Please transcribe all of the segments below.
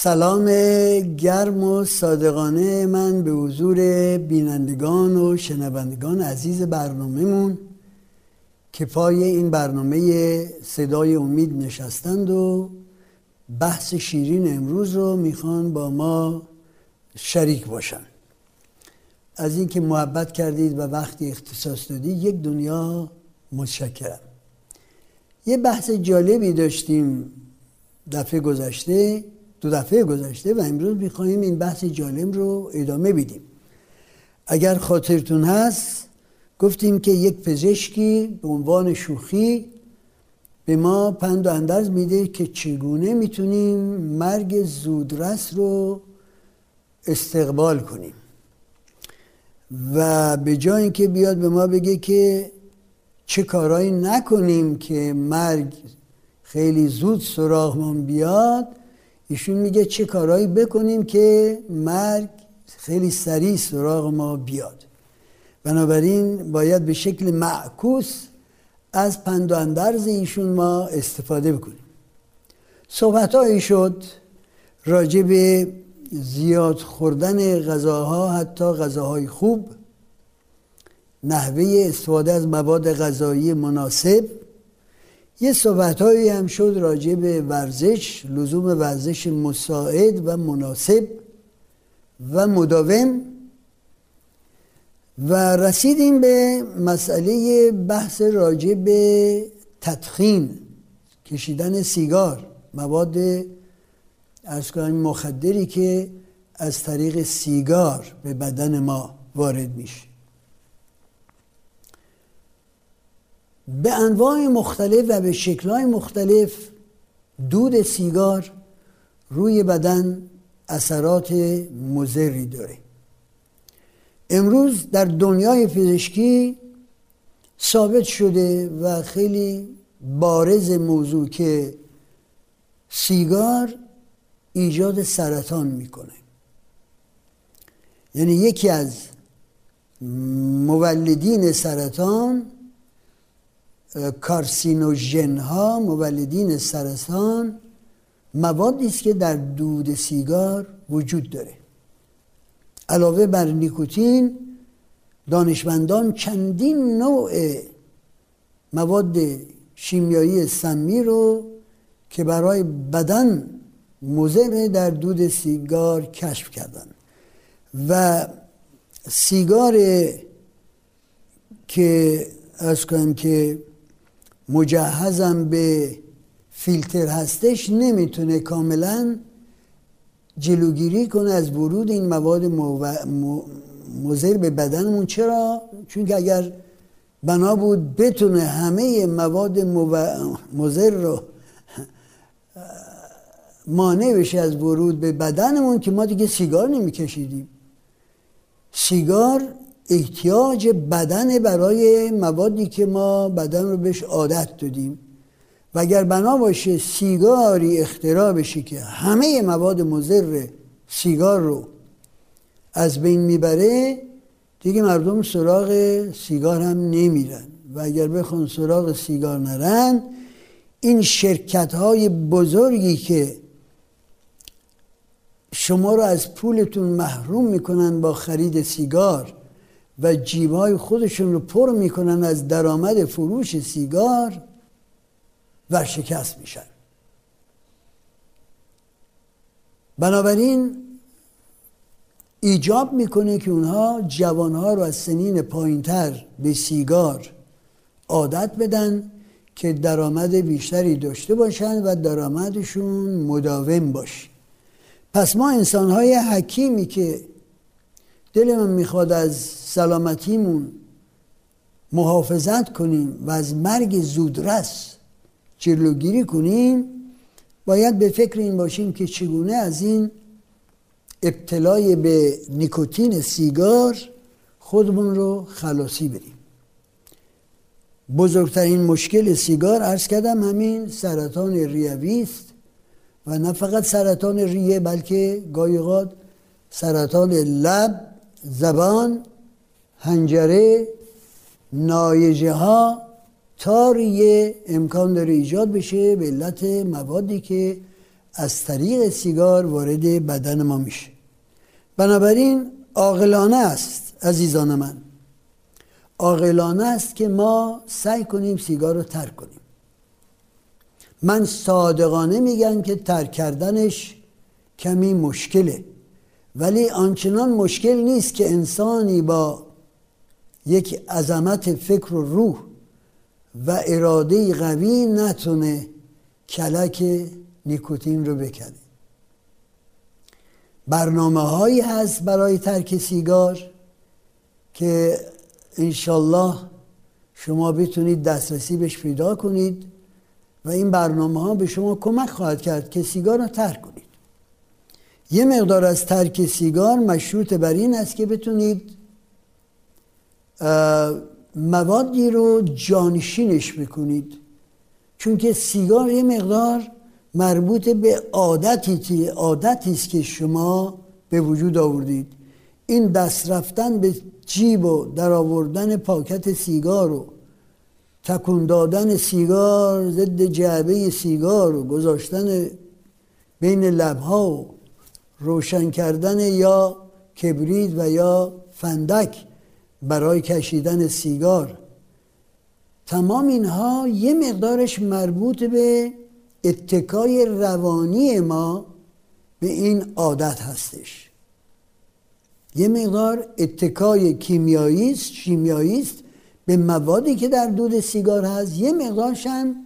سلام گرم و صادقانه من به حضور بینندگان و شنوندگان عزیز برنامهمون که پای این برنامه صدای امید نشستند و بحث شیرین امروز رو می‌خوان با ما شریک باشن. از اینکه محبت کردید و وقتی اختصاص دادید یک دنیا متشکرم. یه بحث جالبی داشتیم دفعه گذشته. دو دفعه گذشته و امروز می‌خواهیم این بحث جالب رو ادامه بدیم. اگر خاطرتون هست گفتیم که یک پزشکی به عنوان شوخی به ما پند و اندرز میده که چگونه می‌تونیم مرگ زودرس رو استقبال کنیم. و به جای اینکه بیاد به ما بگه که چه کارهایی نکنیم که مرگ خیلی زود سراغمون بیاد ایشون میگه چه کارهایی بکنیم که مرگ خیلی سریع سراغ ما بیاد. بنابراین باید به شکل معکوس از پند و اندرز ایشون ما استفاده بکنیم. صحبت شد راجع به زیاد خوردن غذاها حتی غذاهای خوب نحوه استفاده از مواد غذایی مناسب یه صحبت هایی هم شد راجع به ورزش لزوم ورزش مساعد و مناسب و مداوم. و رسیدیم به مسئله بحث راجع به تدخین کشیدن سیگار. مواد از مخدری که از طریق سیگار به بدن ما وارد میشه. به انواع مختلف و به شکلهای مختلف دود سیگار روی بدن اثرات مزری داره. امروز در دنیای پزشکی ثابت شده و خیلی بارز موضوع که سیگار ایجاد سرطان می‌کنه. یعنی یکی از مولدین سرطان کارسینوژن ها مولدین سرطان موادی است که در دود سیگار وجود داره. علاوه بر نیکوتین دانشمندان چندین نوع مواد شیمیایی سمی رو که برای بدن مضر در دود سیگار کشف کردن. و سیگار که از کنم که مجهزم به فیلتر هستش نمی‌تونه کاملا جلوگیری کنه از ورود این مواد مضر به بدنمون چرا؟ چون که اگر بنا بود بتونه همه مواد مضر رو مانع بشه از ورود به بدنمون که ما دیگه سیگار نمیکشیدیم سیگار احتیاج بدن برای موادی که ما بدن رو بهش عادت دادیم. و اگر بنا باشه سیگاری اختراع بشه که همه مواد مضر سیگار رو از بین می‌بره دیگه مردم سراغ سیگار هم نمیرن. و اگر بخوان سراغ سیگار نرن این شرکت های بزرگی که شما رو از پولتون محروم می‌کنن با خرید سیگار و جیبهای خودشون رو پر می‌کنن از درآمد فروش سیگار ورشکست میشن. بنابراین ایجاب می‌کنه که اونها جوانها رو از سنین پایینتر به سیگار عادت بدن که درآمد بیشتری داشته باشن و درآمدشون مداوم باشه. پس ما انسانهای حکیمی که دلمون می‌خواد از سلامتیمون محافظت کنیم و از مرگ زودرس جلوگیری کنیم باید به فکر این باشیم که چگونه از این ابتلای به نیکوتین سیگار خودمون رو خلاصی بریم. بزرگترین مشکل سیگار ارز کردم همین سرطان ریوی است و نه فقط سرطان ریه بلکه گایقات سرطان لب زبان هنجره نایجه ها تا ریه امکان داره ایجاد بشه به علت موادی که از طریق سیگار وارد بدن ما میشه. بنابراین عاقلانه است عزیزان من. عاقلانه است که ما سعی کنیم سیگار رو ترک کنیم. من صادقانه میگم که ترک کردنش کمی مشکله. ولی آنچنان مشکل نیست که انسانی با یک عظمت فکر و روح و اراده قوی نتونه کلک نیکوتین رو بکنه برنامه هایی هست برای ترک سیگار که انشالله شما بتونید دسترسی بهش پیدا کنید و این برنامه ها به شما کمک خواهد کرد که سیگار رو ترک کنید. یه مقدار از ترک سیگار مشروط بر این است که بتونید موادی رو جانشینش بکنید. چون که سیگار یه مقدار مربوط به عادتی عادتی است که شما به وجود آوردید. این دست رفتن به جیب و در آوردن پاکت سیگار و تکون دادن سیگار ضد جعبه سیگار و گذاشتن بین لبها و روشن کردن یا کبرید و یا فندک برای کشیدن سیگار. تمام اینها یه مقدارش مربوط به اتکای روانی ما به این عادت هستش. یه مقدار اتکای کیمیایی است شیمیایی است. به موادی که در دود سیگار هست یه مقدارش هم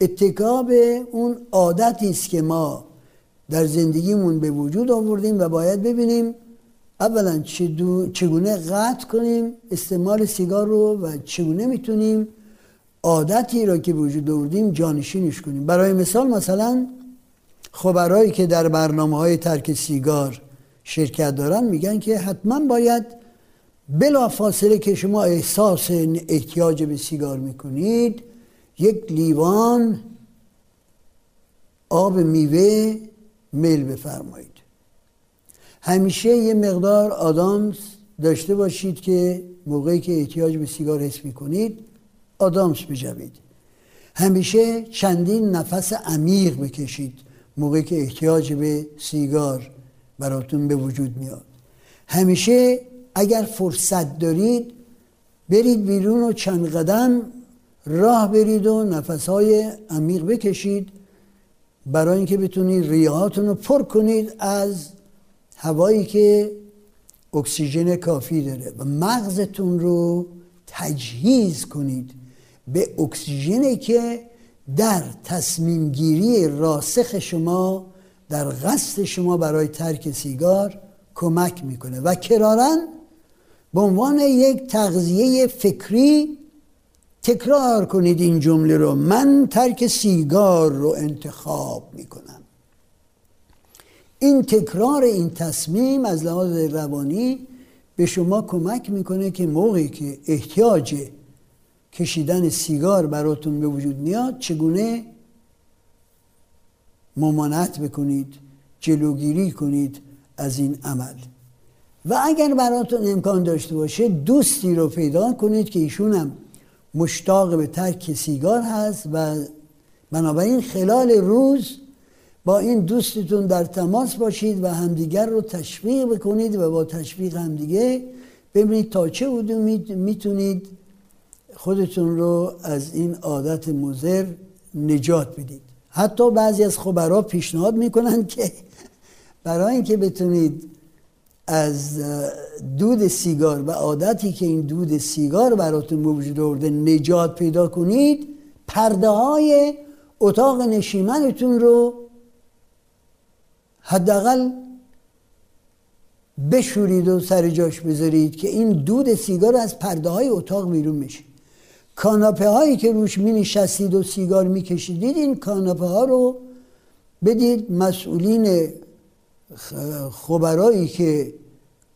اتکا به اون عادتی است که ما در زندگیمون به وجود آوردیم و باید ببینیم اولا چگونه قطع کنیم استعمال سیگار رو و چگونه می‌تونیم عادتی را که وجود آوردیم جانشینش کنیم. برای مثال مثلا خبرایی که در برنامه های ترک سیگار شرکت دارن میگن که حتما باید بلا فاصله که شما احساس احتیاج به سیگار می‌کنید یک لیوان آب میوه میل بفرمایید. همیشه یه مقدار آدامس داشته باشید که موقعی که احتیاج به سیگار حس می‌کنید آدامس بجوید. همیشه چندین نفس عمیق بکشید موقعی که احتیاج به سیگار براتون به وجود میاد. همیشه اگر فرصت دارید برید بیرون و چند قدم راه برید و نفسهای عمیق بکشید. برای اینکه بتونید ریهاتون رو پر کنید از هوایی که اکسیژن کافی داره و مغزتون رو تجهیز کنید به اکسیژنی که در تصمیم گیری راسخ شما در قصد شما برای ترک سیگار کمک می‌کنه. و کرارن به عنوان یک تغذیه فکری تکرار کنید این جمله رو. من ترک سیگار رو انتخاب می‌کنم. این تکرار این تصمیم از لحاظ روانی به شما کمک می‌کنه که موقعی که احتیاج کشیدن سیگار براتون به وجود میاد چگونه ممانعت بکنید جلوگیری کنید از این عمل. و اگر براتون امکان داشته باشه دوستی رو پیدا کنید که ایشون هم مشتاق به ترک سیگار هست و بنابراین خلال روز با این دوستتون در تماس باشید و همدیگر رو تشویق بکنید و با تشویق همدیگه ببینید تا چه حدود می‌تونید خودتون رو از این عادت مزر نجات بدید. حتی بعضی از خبرها پیشنهاد می‌کنن که برای اینکه بتونید از دود سیگار و عادتی که این دود سیگار براتون به وجود نجات پیدا کنید پرده های اتاق نشیمنتون رو حداقل بشورید و سر جاش بذارید که این دود سیگار از پرده های اتاق بیرون بشه. کاناپه هایی که روش می نشستید و سیگار می کشیدید این کاناپه ها رو بدید مسئولین خبرایی که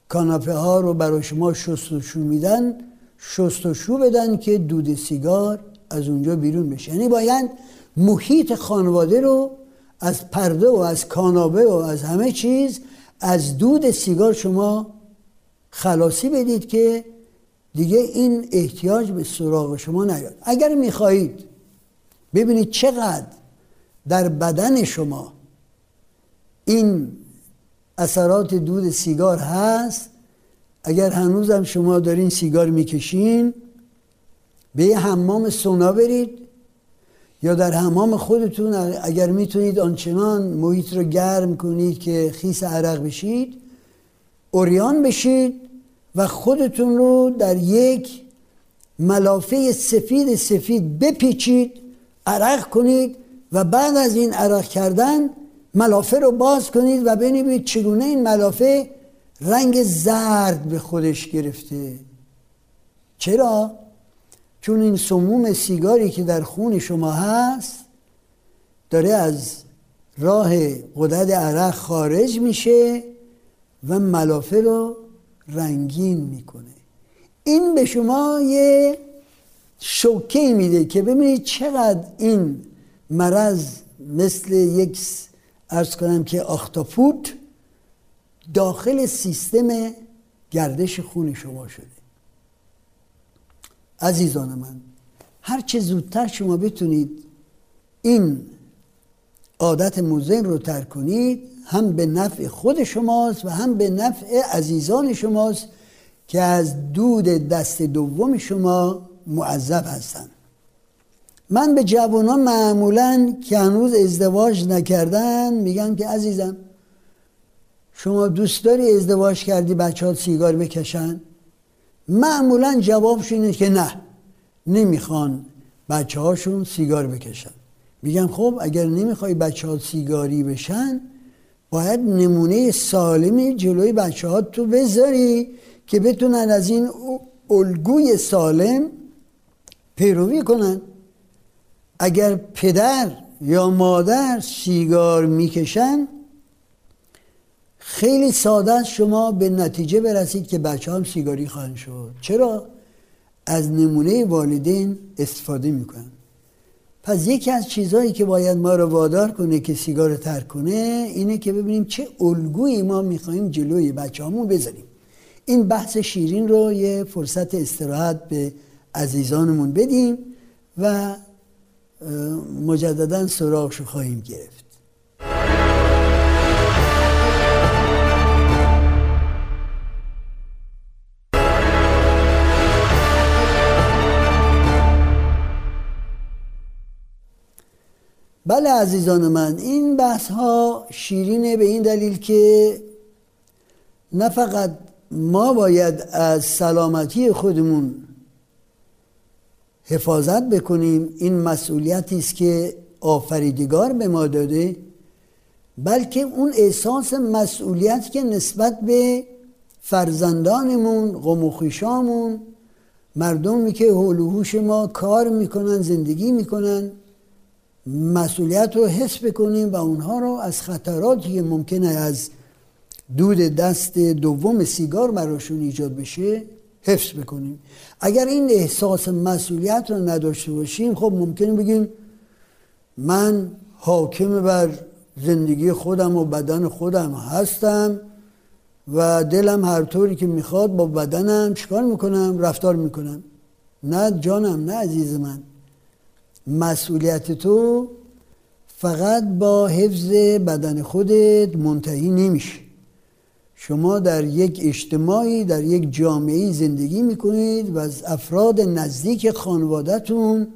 کاناپه ها رو برای شما شستشو میدن شستشو بدن که دود سیگار از اونجا بیرون بشه. یعنی باید محیط خانواده رو از پرده و از کاناپه و از همه چیز از دود سیگار شما خلاصی بدید که دیگه این احتیاج به سراغ شما نیاد. اگر می‌خواهید ببینید چقدر در بدن شما این اثرات دود سیگار هست اگر هنوزم شما دارین سیگار می‌کشین به یه حمام سونا برید یا در حمام خودتون اگر می‌تونید آنچنان محیط رو گرم کنید که خیس عرق بشید اوریان بشید و خودتون رو در یک ملافه سفید سفید بپیچید عرق کنید و بعد از این عرق کردن ملافه رو باز کنید و ببینید چگونه این ملافه رنگ زرد به خودش گرفته چرا؟ چون این سموم سیگاری که در خون شما هست داره از راه قدرت عرق خارج میشه و ملافه رو رنگین می‌کنه این به شما یه شوکه میده که ببینید چقدر این مرض مثل یک ارز کنم که آختاپوت داخل سیستم گردش خون شما شده. عزیزان من هر چه زودتر شما بتونید این عادت موزن رو ترک کنید هم به نفع خود شماست و هم به نفع عزیزان شماست که از دود دست دوم شما معذب هستند. من به جوانان معمولا که هنوز ازدواج نکردن میگم که عزیزم شما دوست داری ازدواج کردی بچه ها سیگار بکشن؟ معمولا جوابش اینه که نه نمی‌خوان بچه هاشون سیگار بکشن. میگم خب اگر نمی‌خوای بچه ها سیگاری بشن باید نمونه سالمی جلوی بچه ها تو بذاری که بتونن از این الگوی سالم پیروی کنن. اگر پدر یا مادر سیگار می‌کشن خیلی ساده شما به نتیجه برسید که بچه هم سیگاری خواهند شد. چرا؟ از نمونه والدین استفاده می‌کنن. پس یکی از چیزهایی که باید ما رو وادار کنه که سیگار ترک کنه اینه که ببینیم چه الگویی ما می‌خواهیم جلوی بچه همون بذاریم. این بحث شیرین رو یه فرصت استراحت به عزیزانمون بدیم و مجددا سراغش خواهیم گرفت. بله عزیزان من این بحث ها شیرینه به این دلیل که نه فقط ما باید از سلامتی خودمون حفاظت بکنیم. این مسئولیتی است که آفریدگار به ما داده بلکه اون احساس مسئولیت که نسبت به فرزندانمون قوم مردمی که حول ما کار می‌کنن زندگی می‌کنن مسئولیت رو حس بکنیم و اونها رو از خطراتی که ممکنه از دود دست دوم سیگار براشون ایجاد بشه حفظ بکنیم. اگر این احساس مسئولیت رو نداشته باشیم خب ممکنه بگیم من حاکم بر زندگی خودم و بدن خودم هستم و دلم هر طوری که می‌خواد با بدنم چیکار می‌کنم؟ رفتار می‌کنم. نه جانم نه عزیز من. مسئولیت تو فقط با حفظ بدن خودت منتهی نمیشه. شما در یک اجتماعی در یک جامعه زندگی می‌کنید و از افراد نزدیک خانوادهتون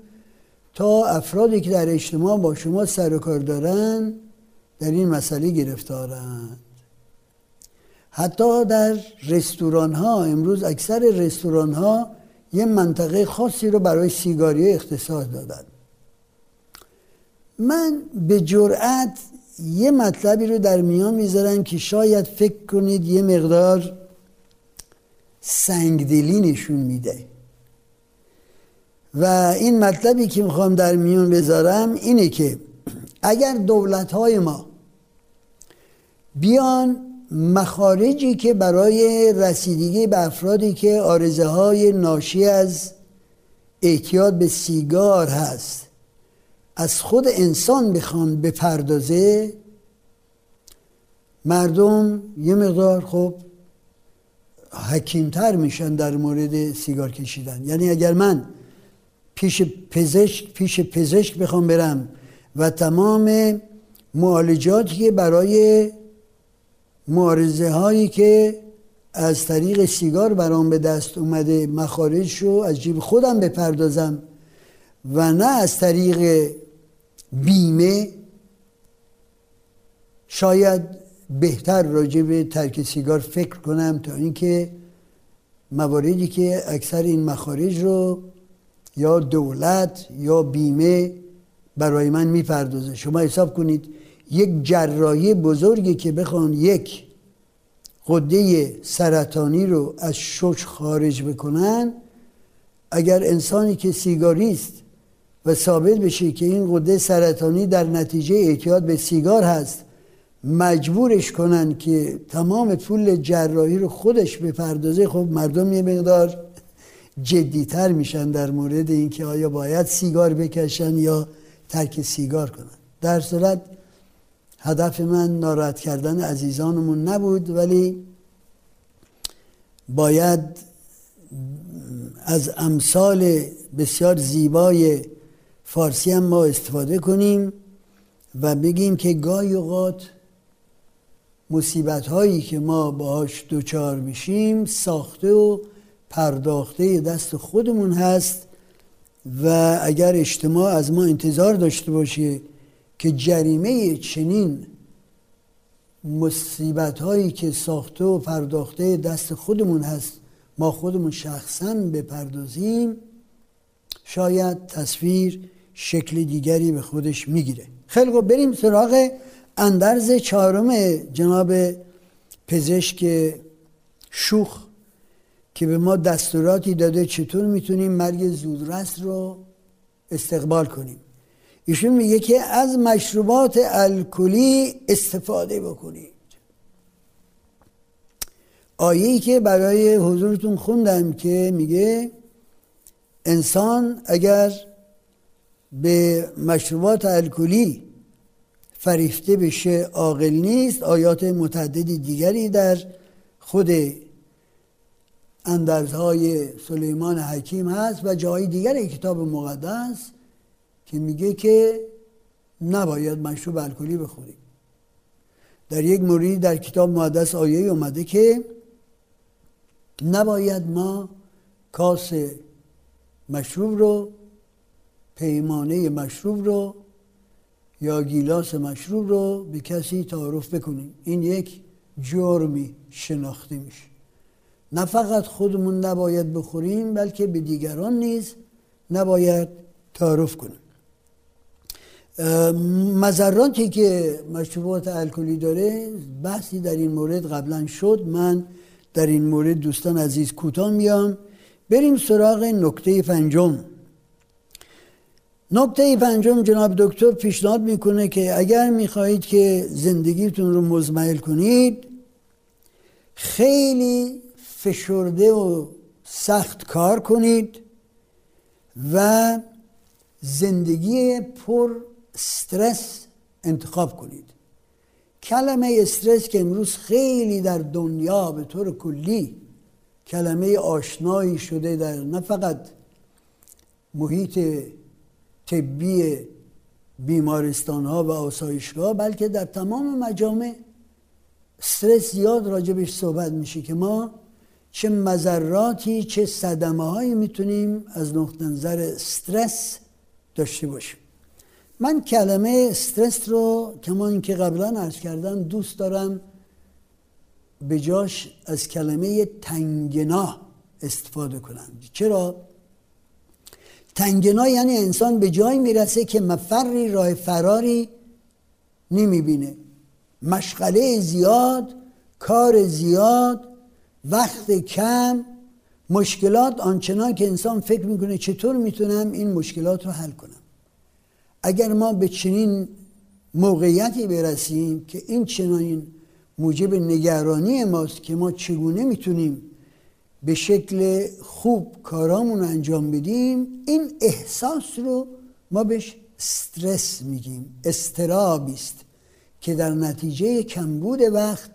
تا افرادی که در اجتماع با شما سر و کار دارن در این مسئله گرفتارند. حتی در رستوران ها امروز اکثر رستوران ها یه منطقه خاصی رو برای سیگاری اختصاص دادن. من به جرأت یه مطلبی رو در میان می‌ذارم که شاید فکر کنید یه مقدار سنگدلی نشون میده. و این مطلبی که می‌خوام در میان بذارم اینه که اگر دولت های ما بیان مخارجی که برای رسیدگی به افرادی که آرزه های ناشی از اعتیاد به سیگار هست از خود انسان بخوان بپردازه مردم یه مقدار خب حکیمتر میشن در مورد سیگار کشیدن. یعنی اگر من پیش پزشک پیش پزشک بخوام برم و تمام معالجاتی که برای معارضه هایی که از طریق سیگار برام به دست اومده مخارج رو از جیب خودم بپردازم و نه از طریق بیمه شاید بهتر راجع به ترک سیگار فکر کنم تا اینکه مواردی که اکثر این مخارج رو یا دولت یا بیمه برای من می‌پردازه. شما حساب کنید یک جراحی بزرگی که بخوان یک قده سرطانی رو از شش خارج بکنن اگر انسانی که سیگاریست و ثابت بشه که این قده سرطانی در نتیجه اعتیاد به سیگار هست. مجبورش کنن که تمام پول جراحی رو خودش بپردازه. خب مردم یه مقدار جدیتر میشن در مورد اینکه آیا باید سیگار بکشن یا ترک سیگار کنن. در صورت هدف من ناراحت کردن عزیزانمون نبود ولی باید از امثال بسیار زیبای فارسی هم ما استفاده کنیم و بگیم که گاهی اوقات مصیبت هایی که ما باهاش دوچار میشیم ساخته و پرداخته دست خودمون هست و اگر اجتماع از ما انتظار داشته باشه که جریمه چنین مصیبت هایی که ساخته و پرداخته دست خودمون هست ما خودمون شخصا بپردازیم شاید تصویر شکل دیگری به خودش می‌گیره. خیلی خوب بریم سراغ اندرز چهارم جناب پزشک شوخ که به ما دستوراتی داده. چطور می‌تونیم مرگ زودرس رو استقبال کنیم؟ ایشون میگه که از مشروبات الکلی استفاده بکنید. آیه‌ای که برای حضورتون خوندم که میگه انسان اگر به مشروبات الکلی فریفته بشه عاقل نیست. آیات متعددی دیگری در خود اندرزهای سلیمان حکیم هست و جای دیگر کتاب مقدس که میگه که نباید مشروب الکلی بخوریم. در یک موردی در کتاب مقدس آیه اومده که نباید ما کاس مشروب رو پیمانه مشروب رو یا گیلاس مشروب رو به کسی تعارف بکنیم. این یک جرمی شناخته میشه. نه فقط خودمون نباید بخوریم بلکه به دیگران نیز نباید تعارف کنیم. مذراتی که مشروبات الکلی داره بحثی در این مورد قبلا شد. من در این مورد دوستان عزیز کوتاه میام. بریم سراغ نکته پنجم. نکته پنجم جناب دکتر پیشنهاد می‌کنه که اگر می‌خواهید که زندگیتون رو مزمحل کنید خیلی فشرده و سخت کار کنید و زندگی پر استرس انتخاب کنید. کلمه استرس که امروز خیلی در دنیا به طور کلی کلمه آشنایی شده در نه فقط محیط طبی بیمارستان ها و آسایشگاه بلکه در تمام مجامع استرس زیاد راجبش صحبت میشه که ما چه مذراتی چه صدمه هایی می‌تونیم از نقطه نظر استرس داشته باشیم من کلمه استرس رو کما اینکه قبلا عرض کردم دوست دارم به جاش از کلمه تنگنا استفاده کنم چرا؟ تنگنا یعنی انسان به جایی می‌رسه که مفری راه فراری نمی‌بینه. مشغله زیاد کار زیاد وقت کم مشکلات آنچنان که انسان فکر می‌کنه چطور می‌تونم این مشکلات رو حل کنم. اگر ما به چنین موقعیتی برسیم که این چنین موجب نگرانی ماست که ما چگونه می‌تونیم به شکل خوب کارامون انجام بدیم این احساس رو ما بهش استرس میگیم استرابی است که در نتیجه کمبود وقت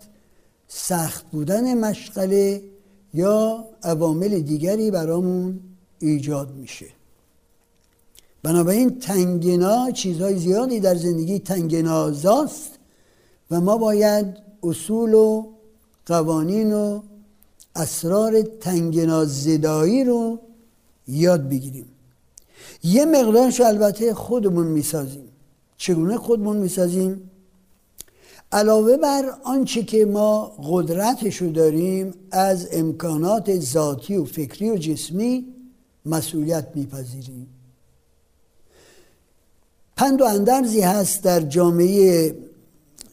سخت بودن مشغله یا عوامل دیگری برامون ایجاد میشه. بنابراین تنگنا چیزهای زیادی در زندگی تنگنازاست و ما باید اصول و قوانین و اسرار تنگنازدایی رو یاد بگیریم. یه مقدارش البته خودمون می‌سازیم. چگونه خودمون می‌سازیم؟ علاوه بر آنچه که ما قدرتش رو داریم از امکانات ذاتی و فکری و جسمی مسئولیت میپذیریم. پند و اندرزی هست در جامعه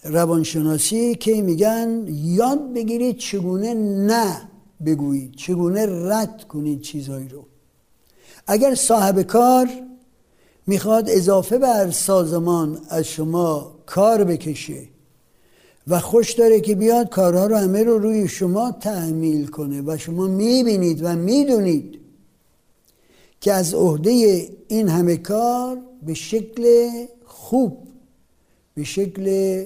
روانشناسی که میگن یاد بگیرید چگونه نه بگویید چگونه رد کنید چیزهایی رو. اگر صاحب کار می‌خواد اضافه بر سازمان از شما کار بکشه و خوش داره که بیاد کارها رو همه رو روی شما تحمیل کنه و شما می‌بینید و می‌دونید که از عهده این همه کار به شکل خوب به شکل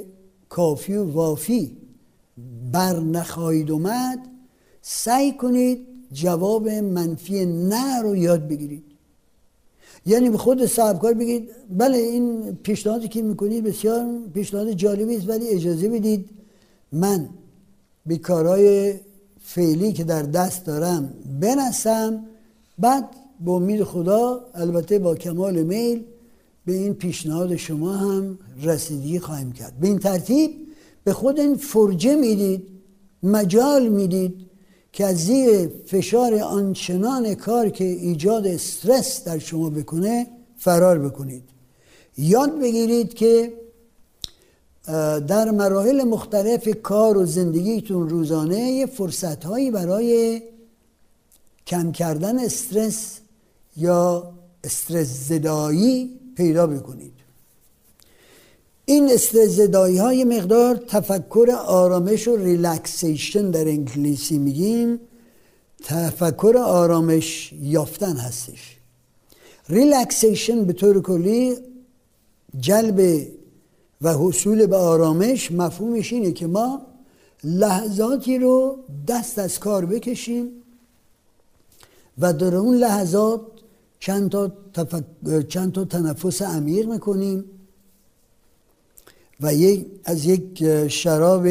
کافی و وافی بر نخواهید اومد سعی کنید جواب منفی نه رو یاد بگیرید. یعنی به خود صاحب کار بگید بله این پیشنهادی که می‌کنید بسیار پیشنهاد جالبی است ولی اجازه بدید من به کارهای فعلی که در دست دارم برسم. بعد با امید خدا البته با کمال میل به این پیشنهاد شما هم رسیدگی خواهیم کرد. به این ترتیب به خود این فرجه می‌دید مجال می‌دید که از زیر فشار آنچنان کار که ایجاد استرس در شما بکنه فرار بکنید. یاد بگیرید که در مراحل مختلف کار و زندگیتون روزانه یه فرصت هایی برای کم کردن استرس یا استرس زدایی پیدا بکنید. این استرس زدایی یه مقدار تفکر آرامش و relaxation در انگلیسی میگیم. تفکر آرامش یافتن هستش. relaxation به طور کلی جلب و حصول به آرامش مفهومش اینه که ما لحظاتی رو دست از کار بکشیم و در اون لحظات چند تا, تفک... چند تا تنفس عمیق می‌کنیم. و یک از یک شراب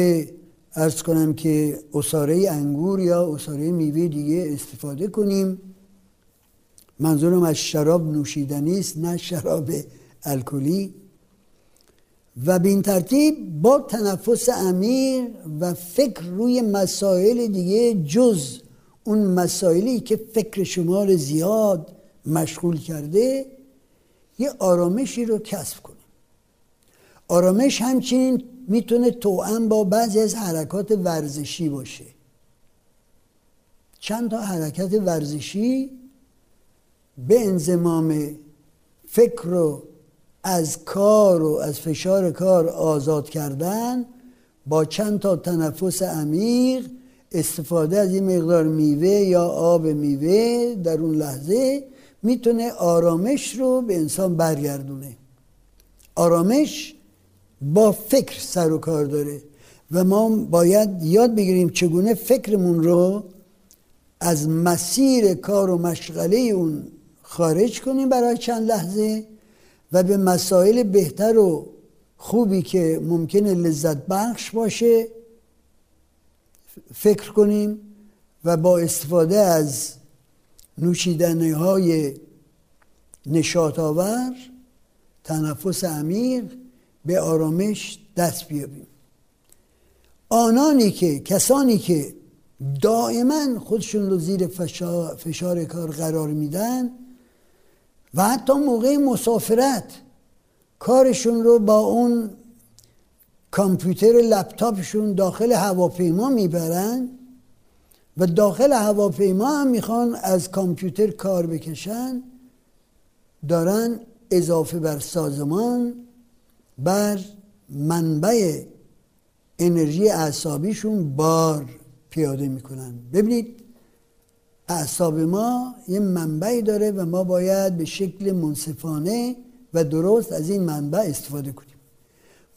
ارز کنم که اصاره انگور یا اصاره میوه دیگه استفاده کنیم. منظورم از شراب نوشیدنی است نه شراب الکلی. و به این ترتیب با تنفس عمیق و فکر روی مسائل دیگه جز اون مسائلی که فکر شما رو زیاد مشغول کرده یه آرامشی رو کسب کنیم. آرامش همچنین می‌تونه توأم با بعضی از حرکات ورزشی باشه. چند تا حرکت ورزشی به انزمام فکر رو از کار و از فشار کار آزاد کردن با چند تا تنفس عمیق استفاده از این مقدار میوه یا آب میوه در اون لحظه می‌تونه آرامش رو به انسان برگردونه. آرامش با فکر سر و کار داره و ما باید یاد بگیریم چگونه فکرمون رو از مسیر کار و مشغله اون خارج کنیم برای چند لحظه و به مسائل بهتر و خوبی که ممکنه لذت بخش باشه فکر کنیم و با استفاده از نوشیدنه های نشاط آور تنفس عمیق به آرامش دست بیابیم. آنانی که کسانی که دائما خودشون رو زیر فشار, کار قرار میدن و حتی موقع مسافرت کارشون رو با اون کامپیوتر لپتاپشون داخل هواپیما می‌برن و داخل هواپیما هم می‌خوان از کامپیوتر کار بکشن دارن اضافه بر سازمان بر منبع انرژی اعصابیشون بار پیاده می‌کنن. ببینید اعصاب ما یه منبعی داره و ما باید به شکل منصفانه و درست از این منبع استفاده کنیم.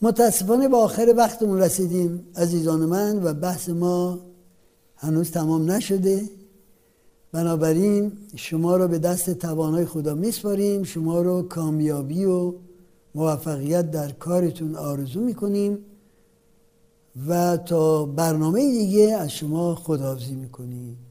متاسفانه به آخر وقتمون رسیدیم عزیزان من و بحث ما هنوز تمام نشده. بنابراین شما رو به دست توانای خدا میسپاریم. شما رو کامیابی و موفقیت در کارتون آرزو می‌کنیم و تا برنامه دیگه از شما خداحافظی می‌کنیم.